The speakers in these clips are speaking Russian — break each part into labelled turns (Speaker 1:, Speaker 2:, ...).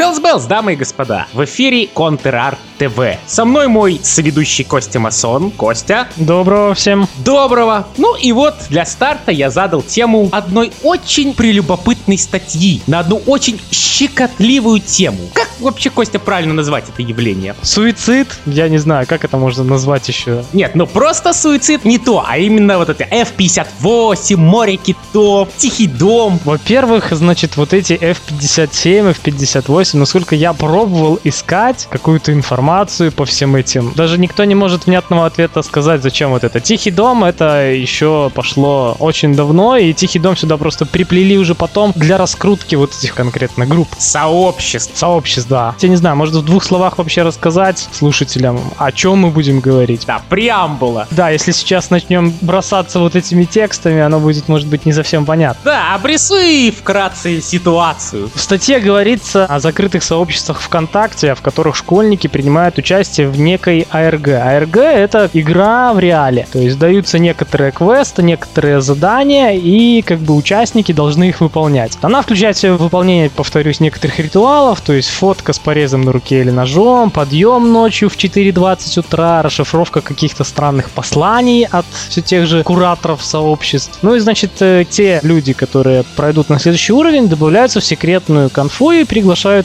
Speaker 1: Hells Bells, дамы и господа, в эфире Контр-Арт ТВ. Со мной мой соведущий Костя Масон. Костя.
Speaker 2: Доброго всем.
Speaker 1: Доброго. Ну и вот для старта я задал тему одной очень прелюбопытной статьи на одну очень щекотливую тему. Как вообще, Костя, правильно назвать это явление?
Speaker 2: Суицид? Я не знаю, как это можно назвать еще.
Speaker 1: Нет, ну просто суицид не то, а именно вот это F-58, море китов, тихий дом.
Speaker 2: Во-первых, значит, вот эти F-57, F-58, насколько я пробовал искать какую-то информацию по всем этим, даже никто не может внятного ответа сказать, зачем вот это. Тихий дом, это еще пошло очень давно, и Тихий дом сюда просто приплели уже потом для раскрутки вот этих конкретно групп.
Speaker 1: Сообществ.
Speaker 2: Сообществ, да. Я не знаю, может в двух словах вообще рассказать слушателям, о чем мы будем говорить.
Speaker 1: Да, преамбула.
Speaker 2: Да, если сейчас начнем бросаться вот этими текстами, оно будет, может быть, не совсем понятно.
Speaker 1: Да, обрисуй вкратце ситуацию.
Speaker 2: В статье говорится о закрытых сообществах ВКонтакте, в которых школьники принимают участие в некой АРГ. АРГ — это игра в реале. То есть даются некоторые квесты, некоторые задания, и как бы участники должны их выполнять. Она включает в себя выполнение, повторюсь, некоторых ритуалов, то есть фотка с порезом на руке или ножом, подъем ночью в 4.20 утра, расшифровка каких-то странных посланий от все тех же кураторов сообществ. Ну и, значит, э, те люди, которые пройдут на следующий уровень, добавляются в секретную конфу и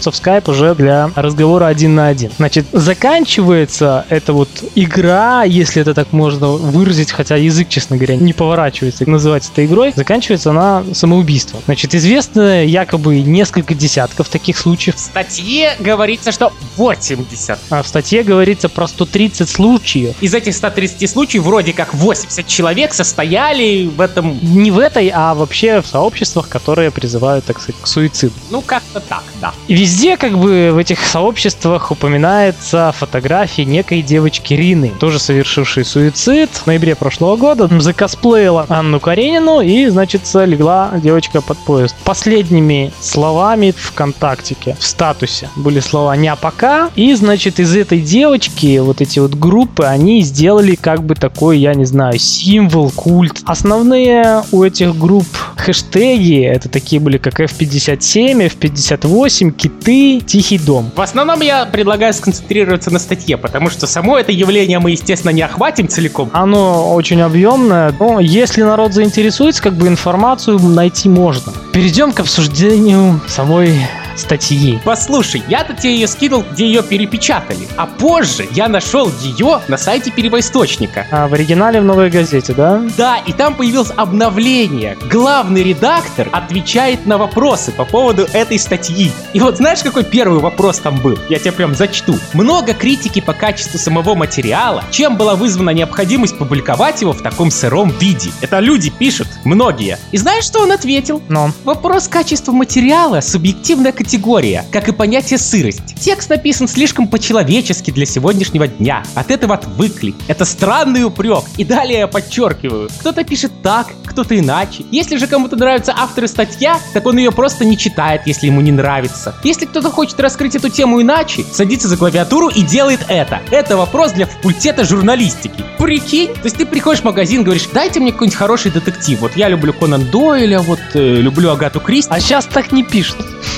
Speaker 2: приглашаются в скайп уже для разговора один на один. Значит, заканчивается эта вот игра, если это так можно выразить, хотя язык, честно говоря, не поворачивается называть это игрой, заканчивается она самоубийством. Значит, известно якобы несколько десятков таких случаев.
Speaker 1: В статье говорится, что 80.
Speaker 2: А в статье говорится про 130 случаев.
Speaker 1: Из этих 130 случаев вроде как 80 человек состояли в этом...
Speaker 2: Не в этой, а вообще в сообществах, которые призывают, так сказать, к суициду.
Speaker 1: Ну, как-то так, да.
Speaker 2: И везде, как бы, в этих сообществах упоминается фотография некой девочки Рины, тоже совершившей суицид в ноябре прошлого года. Закосплеила Анну Каренину и, значит, легла девочка под поезд. Последними словами ВКонтактике, в статусе, были слова «не пока». И, значит, из этой девочки вот эти вот группы, они сделали как бы такой, я не знаю, символ, культ. Основные у этих групп хэштеги, это такие были как F57, F58, киты, тихий дом.
Speaker 1: В основном я предлагаю сконцентрироваться на статье, потому что само это явление мы, естественно, не охватим целиком.
Speaker 2: Оно очень объемное, но если народ заинтересуется, как бы информацию найти можно. Перейдем к обсуждению самой статьи.
Speaker 1: Послушай, я-то тебе ее скинул, где ее перепечатали. А позже я нашел ее на сайте первоисточника.
Speaker 2: А в оригинале в новой газете, да?
Speaker 1: Да, и там появилось обновление. Главный редактор отвечает на вопросы по поводу этой статьи. И вот знаешь, какой первый вопрос там был? Я тебе прям зачту. Много критики по качеству самого материала. Чем была вызвана необходимость публиковать его в таком сыром виде? Это люди пишут, многие. И знаешь, что он ответил?
Speaker 2: Но.
Speaker 1: Вопрос качества материала – субъективная категория, как и понятие сырость. Текст написан слишком по-человечески для сегодняшнего дня. От этого отвыкли. Это странный упрек. И далее я подчеркиваю. Кто-то пишет так, кто-то иначе. Если же кому-то нравится автор и статья, так он ее просто не читает, если ему не нравится. Если кто-то хочет раскрыть эту тему иначе, садится за клавиатуру и делает это. Это вопрос для факультета журналистики. Прикинь, то есть ты приходишь в магазин, говоришь, дайте мне какой-нибудь хороший детектив. Вот я люблю Конан Дойля, вот э, люблю Агату Кристи.
Speaker 2: А сейчас так не пишут.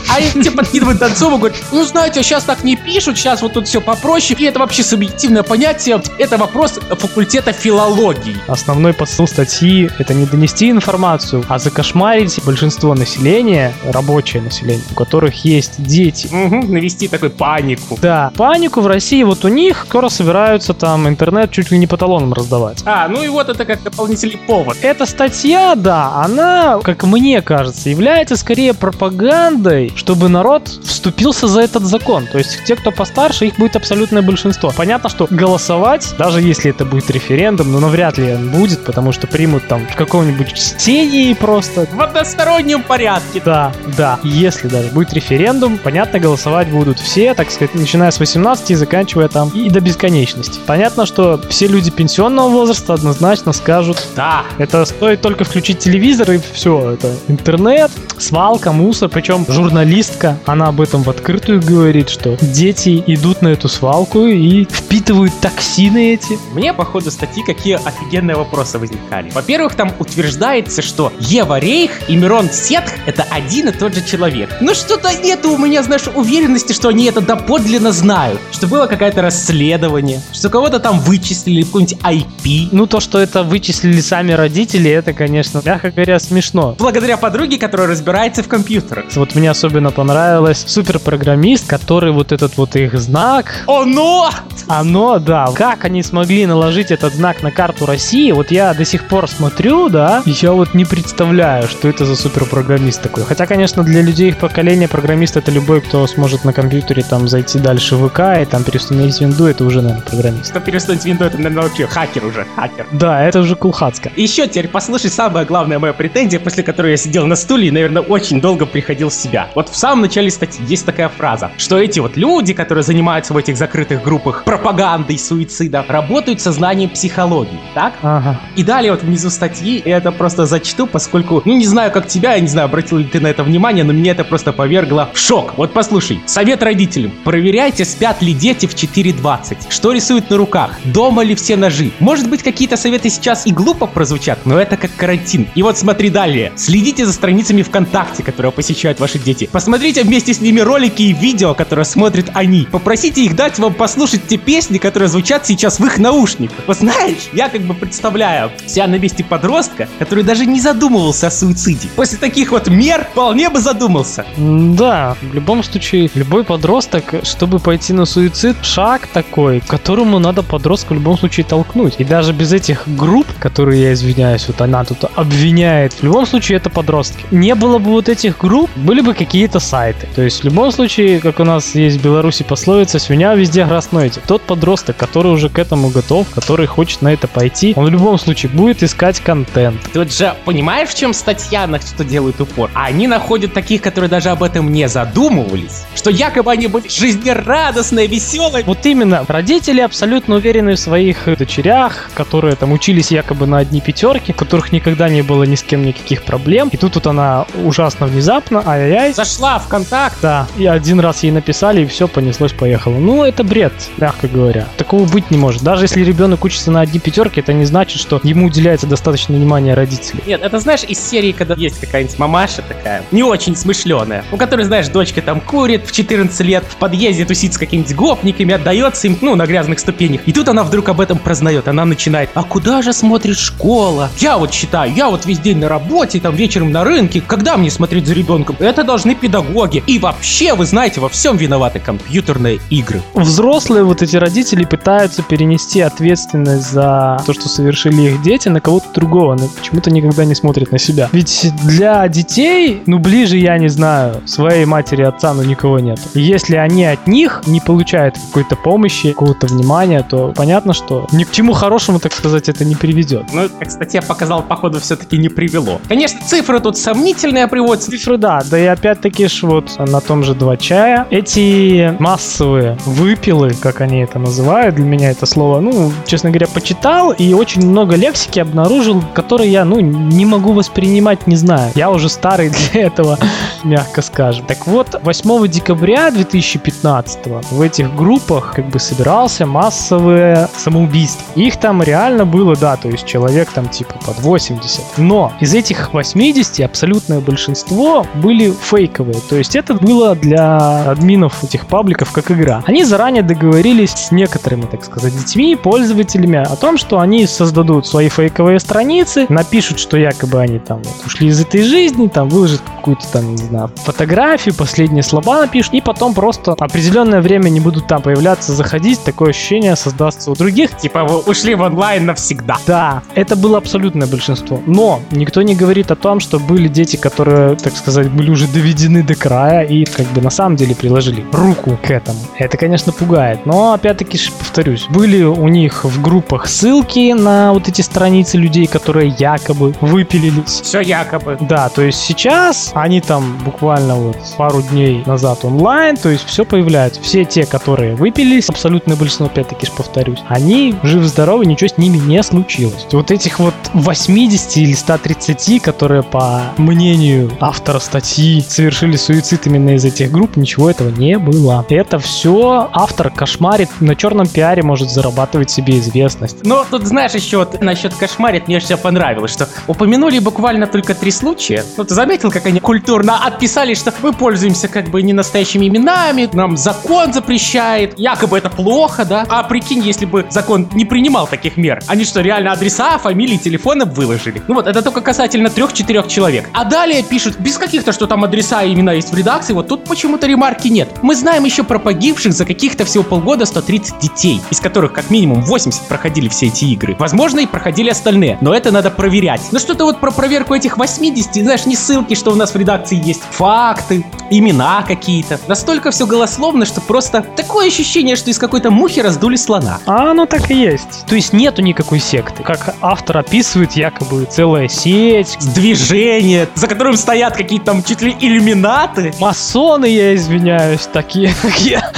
Speaker 1: А тебе подкидывают Донцову, говорят, ну знаете, сейчас так не пишут, сейчас вот тут все попроще. И это вообще субъективное понятие, это вопрос факультета филологии.
Speaker 2: Основной посыл статьи — это не донести информацию, а закошмарить большинство населения, рабочее население, у которых есть дети.
Speaker 1: Угу, навести такой панику.
Speaker 2: Да, панику в России, вот у них скоро собираются там интернет чуть ли не по талонам раздавать.
Speaker 1: А, ну и вот это как дополнительный повод.
Speaker 2: Эта статья, да, она, как мне кажется, является скорее пропагандой, чтобы народ вступился за этот закон. То есть те, кто постарше, их будет абсолютное большинство. Понятно, что голосовать, даже если это будет референдум, но навряд ли он будет, потому что примут там в каком-нибудь чтении просто.
Speaker 1: В одностороннем порядке.
Speaker 2: Да, да. Если даже будет референдум, понятно, голосовать будут все, так сказать, начиная с 18 и заканчивая там и до бесконечности. Понятно, что все люди пенсионного возраста однозначно скажут,
Speaker 1: Да.
Speaker 2: это стоит только включить телевизор и все, это интернет, свалка, мусор, причем журналисты кулхацка, она об этом в открытую говорит, что дети идут на эту свалку и впитывают токсины эти.
Speaker 1: Мне по ходу статьи какие офигенные вопросы возникали. Во-первых, там утверждается, что Ева Рейх и Мирон Сетх это один и тот же человек. Но что-то нет у меня, знаешь, уверенности, что они это доподлинно знают. Что было какое-то расследование, что кого-то там вычислили, какой-нибудь IP.
Speaker 2: Ну, то, что это вычислили сами родители, это, конечно, мягко говоря, смешно.
Speaker 1: Благодаря подруге, которая разбирается в компьютерах.
Speaker 2: Вот мне особенно понравилось суперпрограммист, который вот этот вот их знак...
Speaker 1: Оно!
Speaker 2: Оно, да. Как они смогли наложить этот знак на карту России, вот я до сих пор смотрю, да, и я вот не представляю, что это за суперпрограммист такой. Хотя, конечно, для людей их поколения программист это любой, кто сможет на компьютере там зайти дальше в ВК и там переустановить винду, это уже, наверное, программист.
Speaker 1: Что переустановить винду, это, наверное, вообще хакер уже, хакер.
Speaker 2: Да, это уже кулхацка.
Speaker 1: Еще теперь послушай самая главная моя претензия, после которой я сидел на стуле и, наверное, очень долго приходил в себя. Вот в самом начале статьи есть такая фраза, что эти вот люди, которые занимаются в этих закрытых группах пропагандой суицида, работают со знанием психологии, так?
Speaker 2: Ага.
Speaker 1: И далее вот внизу статьи, я это просто зачту, поскольку, ну не знаю, как тебя, я не знаю, обратил ли ты на это внимание, но меня это просто повергло в шок. Вот послушай, совет родителям. Проверяйте, спят ли дети в 4.20. Что рисуют на руках? Дома ли все ножи? Может быть, какие-то советы сейчас и глупо прозвучат, но это как карантин. И вот смотри далее. Следите за страницами ВКонтакте, которые посещают ваши дети. Посмотрите вместе с ними ролики и видео, которые смотрят они. Попросите их дать вам послушать те песни, которые звучат сейчас в их наушниках. Вот знаешь, я как бы представляю себя на месте подростка, который даже не задумывался о суициде. После таких вот мер вполне бы задумался.
Speaker 2: Да, в любом случае, любой подросток, чтобы пойти на суицид, шаг такой, которому надо подростка в любом случае толкнуть. И даже без этих групп, которые, я извиняюсь, вот она тут обвиняет, в любом случае это подростки. Не было бы вот этих групп, были бы какие-то сайты. То есть в любом случае, как у нас есть в Беларуси пословица, свинья везде носит. Тот подросток, который уже к этому готов, который хочет на это пойти, он в любом случае будет искать контент.
Speaker 1: Тут же понимаешь, в чем статья, на что делают упор? Они находят таких, которые даже об этом не задумывались, что якобы они будут жизнерадостные, веселые.
Speaker 2: Вот именно, родители абсолютно уверены в своих дочерях, которые там учились якобы на одни пятерки, у которых никогда не было ни с кем никаких проблем. И тут вот она ужасно внезапно, ай-яй-яй.
Speaker 1: Зашла в контакт.
Speaker 2: Да, и один раз ей написали, и все, понеслось, поехало. Ну, это бред, мягко говоря. Такого быть не может. Даже если ребенок учится на одни пятерки, это не значит, что ему уделяется достаточно внимания родителей.
Speaker 1: Нет, это знаешь из серии, когда есть какая-нибудь мамаша такая, не очень смышленая, у которой, знаешь, дочка там курит в 14 лет, в подъезде тусит с какими-нибудь гопниками, отдается им, ну, на грязных ступенях. И тут она вдруг об этом прознает. Она начинает, а куда же смотрит школа? Я вот считаю, я вот весь день на работе, там вечером на рынке, когда мне смотреть за ребенком? Это должны педагоги. И вообще, вы знаете, во всем виноваты компьютерные игры.
Speaker 2: Взрослые вот эти родители пытаются перенести ответственность за то, что совершили их дети, на кого-то другого, но почему-то никогда не смотрят на себя. Ведь для детей, ну, ближе, я не знаю, своей матери, отца, ну, никого нет. Если они от них не получают какой-то помощи, какого-то внимания, то понятно, что ни к чему хорошему, так сказать, это не приведет.
Speaker 1: Ну, как статья показала, походу, все-таки не привело. Конечно, цифры тут сомнительные приводятся.
Speaker 2: Цифры, да, да и опять-таки ж вот на том же два чая. Эти массовые выпилы, как они это называют, для меня это слово, ну, честно говоря, почитал и очень много лексики обнаружил, которые я, ну, не могу воспринимать, не знаю. Я уже старый для этого, мягко скажем. Так вот, 8 декабря 2015 в этих группах как бы собирался массовое самоубийство. Их там реально было, да, то есть человек там типа под 80. Но из этих 80 абсолютное большинство были фейковые. То есть это было для админов этих пабликов как игра. Они заранее договорились с некоторыми, так сказать, детьми, пользователями о том, что они создадут свои фейковые страницы, напишут, что якобы они там вот, ушли из этой жизни, там выложат какую-то там, не знаю, фотографию, последние слова напишут, и потом просто определенное время не будут там появляться, заходить, такое ощущение создастся у других.
Speaker 1: Типа вы ушли в онлайн навсегда.
Speaker 2: Да, это было абсолютное большинство. Но никто не говорит о том, что были дети, которые, так сказать, были уже доведены до края и как бы на самом деле приложили руку к этому. Это, конечно, пугает. Но опять-таки, повторюсь, были у них в группах ссылки на вот эти страницы людей, которые якобы выпилились.
Speaker 1: Все якобы.
Speaker 2: Да, то есть сейчас Они там буквально вот пару дней назад онлайн, то есть все появляется. Все те, которые выпились, абсолютное большинство, опять-таки повторюсь, они живы-здоровы, ничего с ними не случилось. Вот этих вот 80 или 130, которые по мнению автора статьи совершили суицид именно из этих групп, ничего этого не было. Это все автор кошмарит, на черном пиаре может зарабатывать себе известность.
Speaker 1: Но тут, знаешь, еще вот насчет кошмарит, мне все понравилось, что упомянули буквально только три случая. Ну, ты заметил, как они культурно отписали, что мы пользуемся как бы не настоящими именами, нам закон запрещает, якобы это плохо, да? А прикинь, если бы закон не принимал таких мер, они что, реально адреса, фамилии, телефоны выложили? Ну вот, это только касательно трех-четырех человек. А далее пишут, без каких-то, что там адреса и есть в редакции, вот тут почему-то ремарки нет. Мы знаем еще про погибших за каких-то всего полгода 130 детей, из которых как минимум 80 проходили все эти игры. Возможно, и проходили остальные, но это надо проверять. Но что-то вот про проверку этих 80, знаешь, не ссылки, что у нас в редакции есть, факты, имена какие-то. Настолько все голословно, что просто такое ощущение, что из какой-то мухи раздули слона.
Speaker 2: А оно так и есть. То есть нету никакой секты. Как автор описывает, якобы целая сеть.
Speaker 1: Движение, за которым стоят какие-то там чуть ли иллюминаты.
Speaker 2: Масоны, я извиняюсь, такие как я.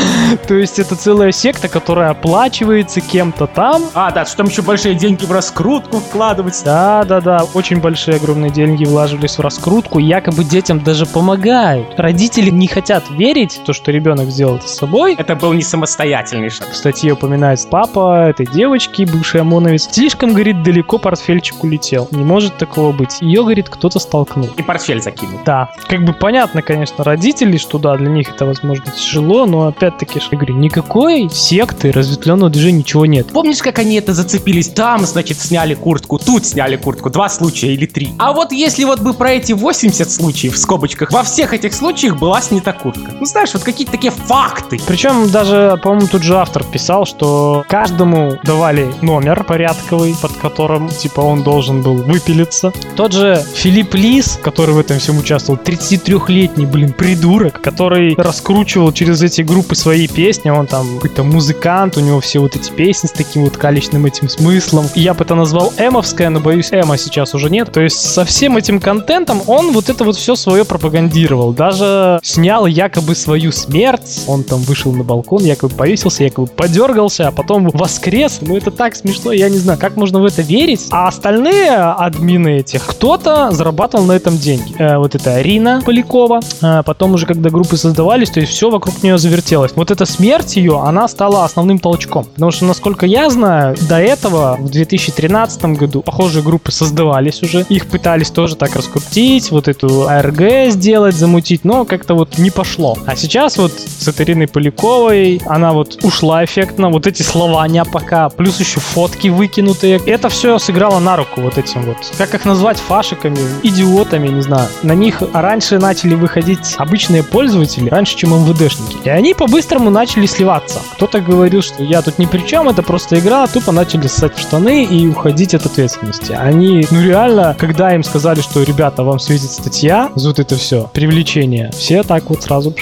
Speaker 2: То есть это целая секта, которая оплачивается кем-то там.
Speaker 1: А, да, что там еще большие деньги в раскрутку вкладывать.
Speaker 2: Да, да, да, очень большие огромные деньги вложились в раскрутку. Якобы детям даже помогают. Родители не хотят верить в то, что ребенок сделал с собой.
Speaker 1: Это был не самостоятельный шаг.
Speaker 2: В статье упоминается папа этой девочки, бывший ОМОНовец. Слишком, говорит, далеко портфельчик улетел. Не может такого быть. Ее, говорит, кто-то столкнул.
Speaker 1: И портфель закинул.
Speaker 2: Да. Как бы понятно, конечно, родителей, что да, для них это, возможно, тяжело, но опять-таки, я говорю, никакой секты, разветвленного движения, ничего нет.
Speaker 1: Помнишь, как они это зацепились? Там, значит, сняли куртку, тут сняли куртку. Два случая или три. А вот если вот бы про эти 80 случаев, в скобочках, во всех этих случаях была снята куртка. Ну, знаешь, вот какие-то такие факты.
Speaker 2: Причем даже, по-моему, тут же автор писал, что каждому давали номер порядковый, под которым, типа, он должен был выпилиться. Тот же Филипп Лис, который в этом всем участвовал, 33-летний, блин, придурок, который раскручивал через эти группы свои песни, он там какой-то музыкант, у него все вот эти песни с таким вот калечным этим смыслом. Я бы это назвал эмовская, но боюсь, эма сейчас уже нет. То есть со всем этим контентом он вот это вот все свое пропагандировал. Даже снял якобы свою смерть. Он там вышел на балкон, якобы повесился, якобы подергался, а потом воскрес. Ну это так смешно, я не знаю, как можно в это верить. А остальные админы этих, кто-то зарабатывал на этом деньги. Э, вот это Арина Полякова. А потом уже, когда группы создавались, то есть все вокруг нее завертелось. Вот эта смерть ее, она стала основным толчком. Потому что, насколько я знаю, до этого, в 2013 году, похожие группы создавались уже. Их пытались тоже так раскрутить, вот эту АРГ сделать, замутить, но как-то вот не пошло. А сейчас вот с этой Ириной Поляковой, она вот ушла эффектно, вот эти слова не пока, плюс еще фотки выкинутые. Это все сыграло на руку вот этим вот, как их назвать, фашиками, идиотами, не знаю. На них раньше начали выходить обычные пользователи, раньше, чем МВДшники. И они по-быстрому начали сливаться. Кто-то говорил, что я тут ни при чем, это просто игра, тупо начали ссать в штаны и уходить от ответственности. Они, ну реально, когда им сказали, что, ребята, вам светит статья, за вот это все, привлечение, все так вот сразу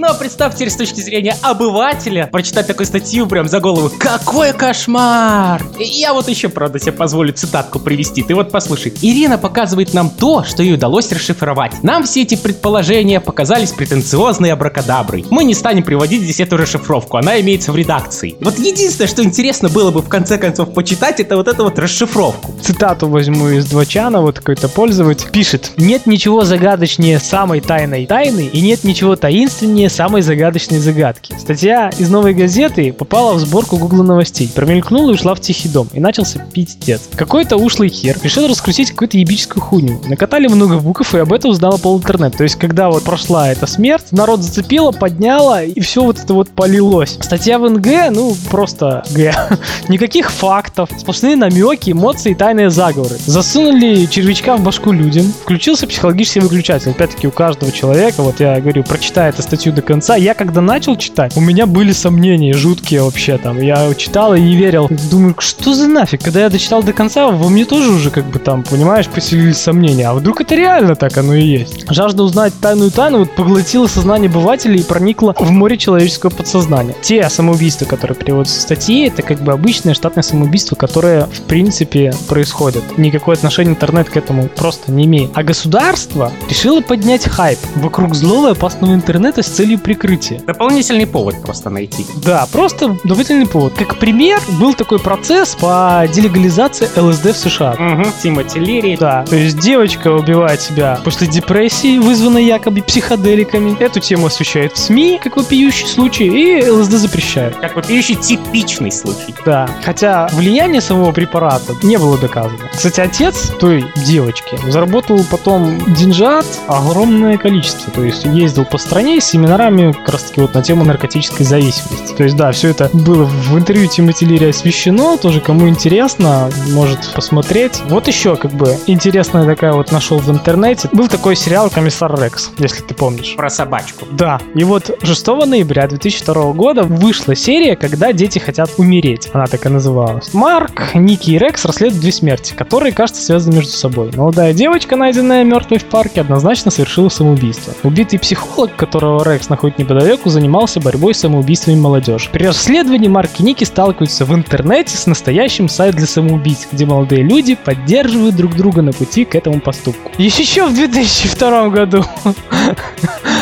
Speaker 1: но представь теперь с точки зрения обывателя, прочитать такую статью прям за голову. Какой кошмар! Я вот еще, правда, себе позволю цитатку привести. Ты вот послушай. Ирина показывает нам то, что ей удалось расшифровать. Нам все эти предположения показались претенциозной абракадаброй. Мы не станем приводить здесь эту расшифровку, она имеется в редакции. Вот единственное, что интересно было бы в конце концов почитать, это вот эту вот расшифровку.
Speaker 2: Цитату возьму из Двачана, вот какой-то пользователь пишет. Нет ничего загадочнее самой тайной тайны и нет ничего таинственнее самой загадочной загадки. Статья из «Новой газеты» попала в сборку Гугла новостей, промелькнула и ушла в тихий дом, и начался пиздец. Какой-то ушлый хер решил раскрутить какую-то ебическую хуйню. Накатали много букв, и об этом узнала пол интернет. То есть, когда вот прошла эта смерть, народ зацепила, подняла, и все вот это вот полилось. Статья в НГ, ну, просто Г. Никаких фактов, сплошные намеки, эмоции и тайные заговоры. Засунули червячка в башку людям, включился психологический выключатель. Опять-таки, у каждого человека, вот я говорю, прочитая эту статью до конца. Я когда начал читать, у меня были сомнения жуткие вообще там. Я читал и не верил. Думаю, что за нафиг? Когда я дочитал до конца, во мне тоже уже как бы там, понимаешь, поселились сомнения. А вдруг это реально так оно и есть? Жажда узнать тайную тайну вот поглотила сознание обывателей и проникла в море человеческого подсознания. Те самоубийства, которые приводятся в статье, это как бы обычное штатное самоубийство, которое в принципе происходит. Никакое отношение интернет к этому просто не имеет. А государство решило поднять хайп вокруг злого и опасного интернета с целью прикрытия.
Speaker 1: Дополнительный повод просто найти.
Speaker 2: Да, просто дополнительный повод. Как пример, был такой процесс по делегализации ЛСД в США.
Speaker 1: Угу, Тимоти Лири.
Speaker 2: Да, то есть девочка убивает себя после депрессии, вызванной якобы психоделиками. Эту тему освещают в СМИ, как вопиющий случай, и ЛСД запрещают.
Speaker 1: Как вопиющий типичный случай.
Speaker 2: Да, хотя влияние самого препарата не было доказано. Кстати, отец той девочки заработал потом деньжат огромное количество. То есть ездил по стране с семинарами как раз таки вот на тему наркотической зависимости. То есть да, все это было в интервью Тимоти Лири освещено. Тоже кому интересно, может посмотреть. Вот еще как бы интересная такая вот нашел в интернете. Был такой сериал «Комиссар Рекс», если ты помнишь.
Speaker 1: Про собачку.
Speaker 2: Да. И вот 6 ноября 2002 года вышла серия, когда дети хотят умереть. Она так и называлась. Марк, Ники и Рекс расследуют две смерти, которые, кажется, связаны между собой. Молодая девочка, найденная мертвой в парке, однозначно совершила самоубийство. Убитый психолог, которого Рекс находит неподалеку, занимался борьбой с самоубийствами молодежи. При расследовании Марк и Ники сталкиваются в интернете с настоящим сайтом для самоубийц, где молодые люди поддерживают друг друга на пути к этому поступку. Еще в 2002 году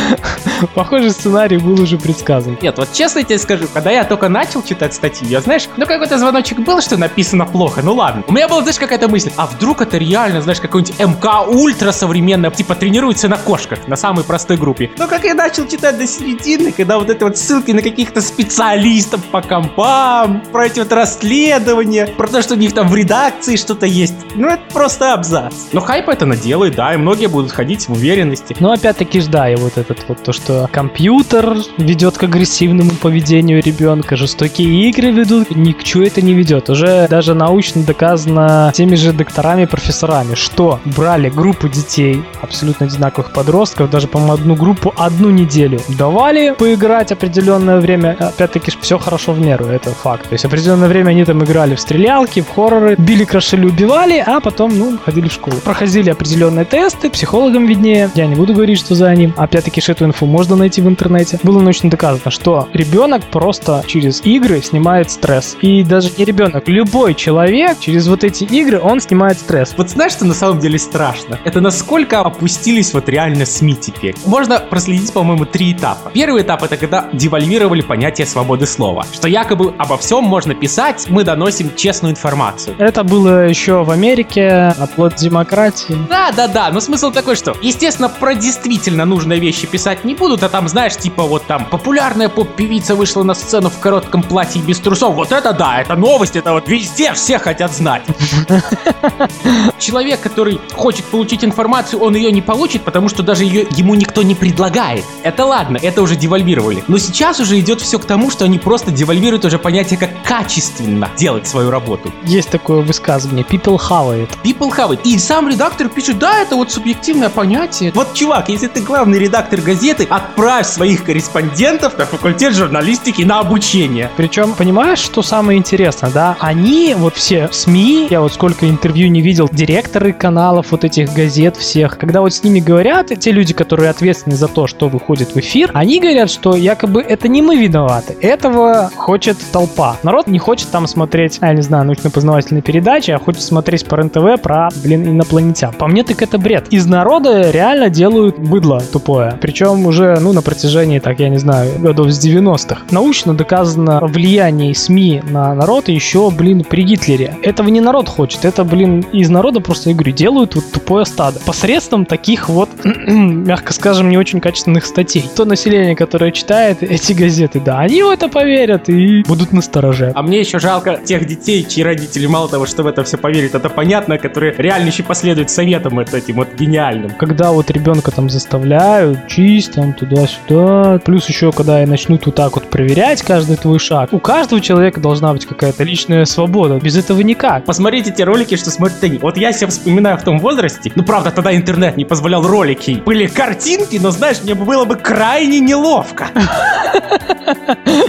Speaker 2: Похожий сценарий был уже предсказан.
Speaker 1: Нет, вот честно тебе скажу, когда я только начал читать статью, я, знаешь, ну какой-то звоночек был, что написано плохо, ну ладно. У меня была, знаешь, какая-то мысль, а вдруг это реально, знаешь, какой-нибудь МК ультра современное, типа тренируется на кошках, на самой простой группе. Но как я начал читать до середины, когда вот эти вот ссылки на каких-то специалистов по компам, про эти вот расследования, про то, что у них там в редакции что-то есть, ну это просто абзац. Но хайп это наделает, да, и многие будут ходить в уверенности.
Speaker 2: Но опять-таки, да, и вот этот вот то, что компьютер ведет к агрессивному поведению ребенка, жестокие игры ведут, ни к чему это не ведет. Уже даже научно доказано теми же докторами и профессорами, что брали группу детей, абсолютно одинаковых подростков, даже, по-моему, одну группу одну неделю давали поиграть определенное время. Опять-таки, все хорошо в меру, это факт. То есть определенное время они там играли в стрелялки, в хорроры, били, крошили, убивали, а потом, ну, ходили в школу. Проходили определенные тесты, психологам виднее. Я не буду говорить, что за ним. Опять-таки, эту инфу можно найти в интернете. Было научно доказано, что ребенок просто через игры снимает стресс. И даже не ребенок, любой человек через вот эти игры, он снимает стресс.
Speaker 1: Вот знаешь, что на самом деле страшно? Это насколько опустились вот реально СМИ теперь. Можно проследить, по-моему, три этапа. Первый этап это когда девальвировали понятие свободы слова. Что якобы обо всем можно писать, мы доносим честную информацию.
Speaker 2: Это было еще в Америке, оплот демократии.
Speaker 1: Да, да, да, но смысл такой, что, естественно, про действительно нужные вещи писать не будут, а там, знаешь, типа вот там популярная поп-певица вышла на сцену в коротком платье и без трусов. Вот это да, это новость, это вот везде все хотят знать. Человек, который хочет получить информацию, он ее не получит, потому что даже ее ему никто не предлагает. Это ладно, это уже девальвировали. Но сейчас уже идет все к тому, что они просто девальвируют уже понятие, как качественно делать свою работу.
Speaker 2: Есть такое высказывание, people have it.
Speaker 1: People have it. И сам редактор пишет, да, это вот субъективное понятие. Вот, чувак, если ты главный редактор газеты, отправь своих корреспондентов на факультет журналистики на обучение.
Speaker 2: Причем, понимаешь, что самое интересное, да? Они, вот все СМИ, я вот сколько интервью не видел, директоры каналов вот этих газет всех, когда вот с ними говорят, те люди, которые ответственны за то, что выходит в эфир, они говорят, что якобы это не мы виноваты, этого хочет толпа. Народ не хочет там смотреть, я не знаю, научно-познавательные передачи, а хочет смотреть по РНТВ про, блин, инопланетян. По мне так это бред. Из народа реально делают быдло тупое. Причем уже, ну, на протяжении, так, я не знаю, годов с 90-х. Научно доказано влияние СМИ на народ еще, блин, при Гитлере. Этого не народ хочет, это, блин, из народа просто, я говорю, делают вот тупое стадо. Посредством таких вот, мягко скажем, не очень качественных статей. То население, которое читает эти газеты, да, они в это поверят и будут настороже.
Speaker 1: А мне еще жалко тех детей, чьи родители мало того, что в это все поверят, это понятно, которые реально еще последуют советам вот этим вот гениальным.
Speaker 2: Когда вот ребенка там заставляют, чисть, там туда-сюда. Плюс еще, когда и начнут вот так вот проверять каждый твой шаг, у каждого человека должна быть какая-то личная свобода. Без этого никак.
Speaker 1: Посмотрите те ролики, что смотрят они. Вот я себя вспоминаю в том возрасте. Ну, правда, тогда интернет не позволял ролики. Были картинки, но, знаешь, мне было бы крайне неловко.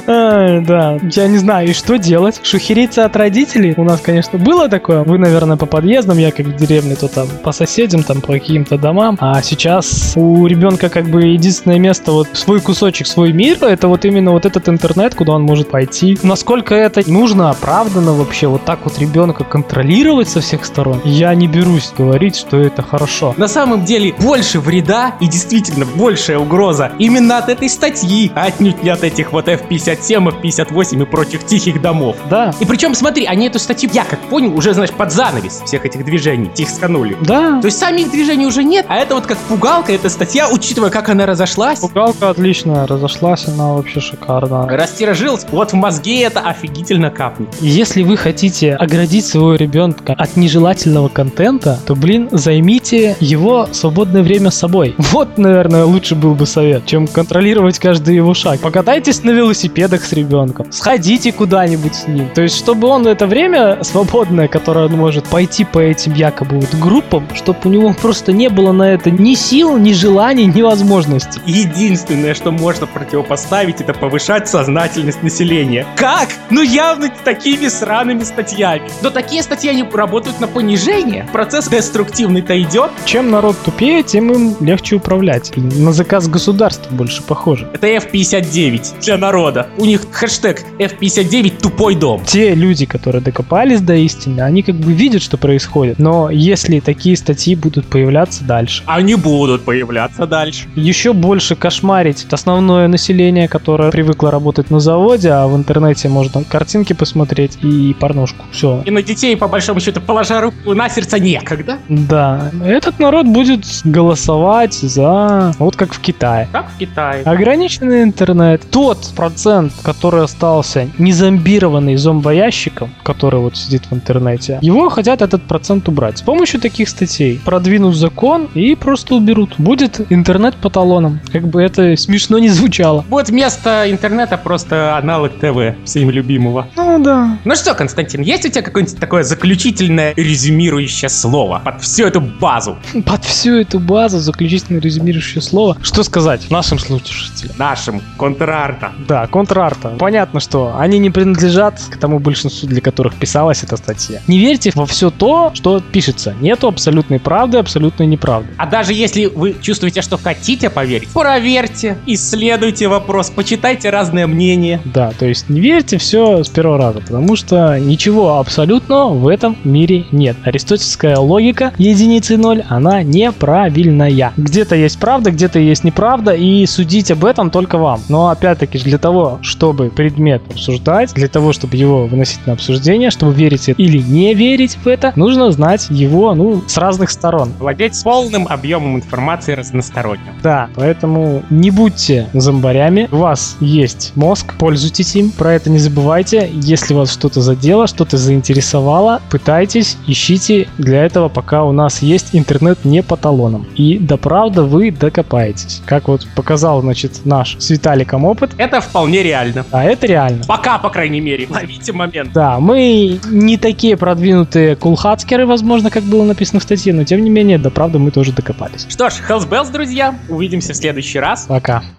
Speaker 2: Ай, Да, я не знаю, и что делать? Шухериться от родителей? У нас, конечно, было такое. Вы, наверное, по подъездам, я как в деревне, то там по соседям, там по каким-то домам. А сейчас у ребенка как бы единственное место, вот свой кусочек, свой мир, это вот именно вот этот интернет, куда он может пойти. Насколько это нужно, оправдано вообще, вот так вот ребенка контролировать со всех сторон, я не берусь говорить, что это хорошо.
Speaker 1: На самом деле, больше вреда и действительно большая угроза именно от этой статьи, а отнюдь не от этих вот F57, F58 и прочих тихих домов.
Speaker 2: Да,
Speaker 1: И причем, смотри, они эту статью, я как понял, уже, знаешь, под занавес всех этих движений тихсканули.
Speaker 2: да.
Speaker 1: То есть сами их движений уже нет, а это вот как пугалка, эта статья, учитывая, как она разошлась,
Speaker 2: Пугалка отличная, разошлась она вообще шикарно.
Speaker 1: растиражилась, вот в мозге это офигительно капнет.
Speaker 2: Если вы хотите оградить своего ребенка от нежелательного контента, то, блин, займите его свободное время собой. Вот, наверное, лучше был бы совет, чем контролировать каждый его шаг. Покатайтесь на велосипедах с ребенком, сходите куда-нибудь с ним. То есть, чтобы он это время свободное, которое он может пойти по этим якобы вот группам, чтобы у него просто не было на это ни сил, ни желаний, ни возможностей.
Speaker 1: Единственное, что можно противопоставить, это повышать сознательность населения. Как? Ну явно такими сраными статьями. Но такие статьи, они работают на понижение. Процесс деструктивный-то идет.
Speaker 2: Чем народ тупее, тем им легче управлять. На заказ государства больше похоже.
Speaker 1: Это F59 для народа. У них хэштег F59 тупой дом.
Speaker 2: те люди, которые докопались до истины, они как бы видят, что происходит. Но если такие статьи будут появляться дальше,
Speaker 1: Они будут появляться дальше.
Speaker 2: еще больше кошмарить основное население, которое привыкло работать на заводе, а в интернете можно картинки посмотреть и порнушку. Все.
Speaker 1: И на детей, по большому счету, положа руку на сердце, некогда.
Speaker 2: Да, этот народ будет голосовать за... Вот как в Китае.
Speaker 1: Как в Китае.
Speaker 2: Ограниченный интернет. Тот процент, который остался не зомбированный зомбоящиком, который вот сидит в интернете, его хотят этот процент убрать. С помощью таких статей продвинут закон и просто уберут. Будет интернет по талонам. Как бы это смешно не звучало.
Speaker 1: Будет вместо интернета просто аналог ТВ, всем любимого.
Speaker 2: Ну да.
Speaker 1: Ну что, Константин, есть у тебя какое-нибудь такое заключительное резюмирующее слово под всю эту базу
Speaker 2: Под всю эту базу заключительное резюмирующее слово. Что сказать нашим слушателям?
Speaker 1: нашим контрарта?
Speaker 2: Да, контрарта. Понятно, что они не принадлежат к тому большинству, для которых писалась эта статья. Не верьте во все то, что пишется. Нету абсолютной правды, абсолютной неправды.
Speaker 1: А даже если вы чувствуете, что хотите поверить, проверьте, исследуйте вопрос, почитайте разные мнения.
Speaker 2: Да, то есть не верьте все с первого раза, потому что ничего абсолютного в этом мире нет. Аристотельская логика единицы ноль, она неправильная. Где-то есть правда, где-то есть неправда, и судить об этом только вам. Но опять-таки для того, чтобы предмет обсуждать, для того, чтобы его выносить на обсуждение, чтобы верить или не верить в это, нужно знать его, ну, с разных сторон.
Speaker 1: Владеть полным объемом информации разносторонним.
Speaker 2: Да, поэтому не будьте зомбарями. У вас есть мозг, пользуйтесь им. Про это не забывайте. Если вас что-то задело, что-то заинтересовало, пытайтесь, ищите. Для этого пока у нас есть интернет не по талонам. И до правды вы докопаетесь. Как вот показал, значит, наш с Виталиком опыт.
Speaker 1: Это вполне реально.
Speaker 2: А это реально.
Speaker 1: Пока, по крайней мере. Ловите момент.
Speaker 2: Да, мы не такие продвинутые кулхацкеры, возможно, как было написано в статье, но тем не менее, до правды мы тоже докопались.
Speaker 1: Что ж, Hell's Bells, друзья. Увидимся в следующий раз.
Speaker 2: Пока.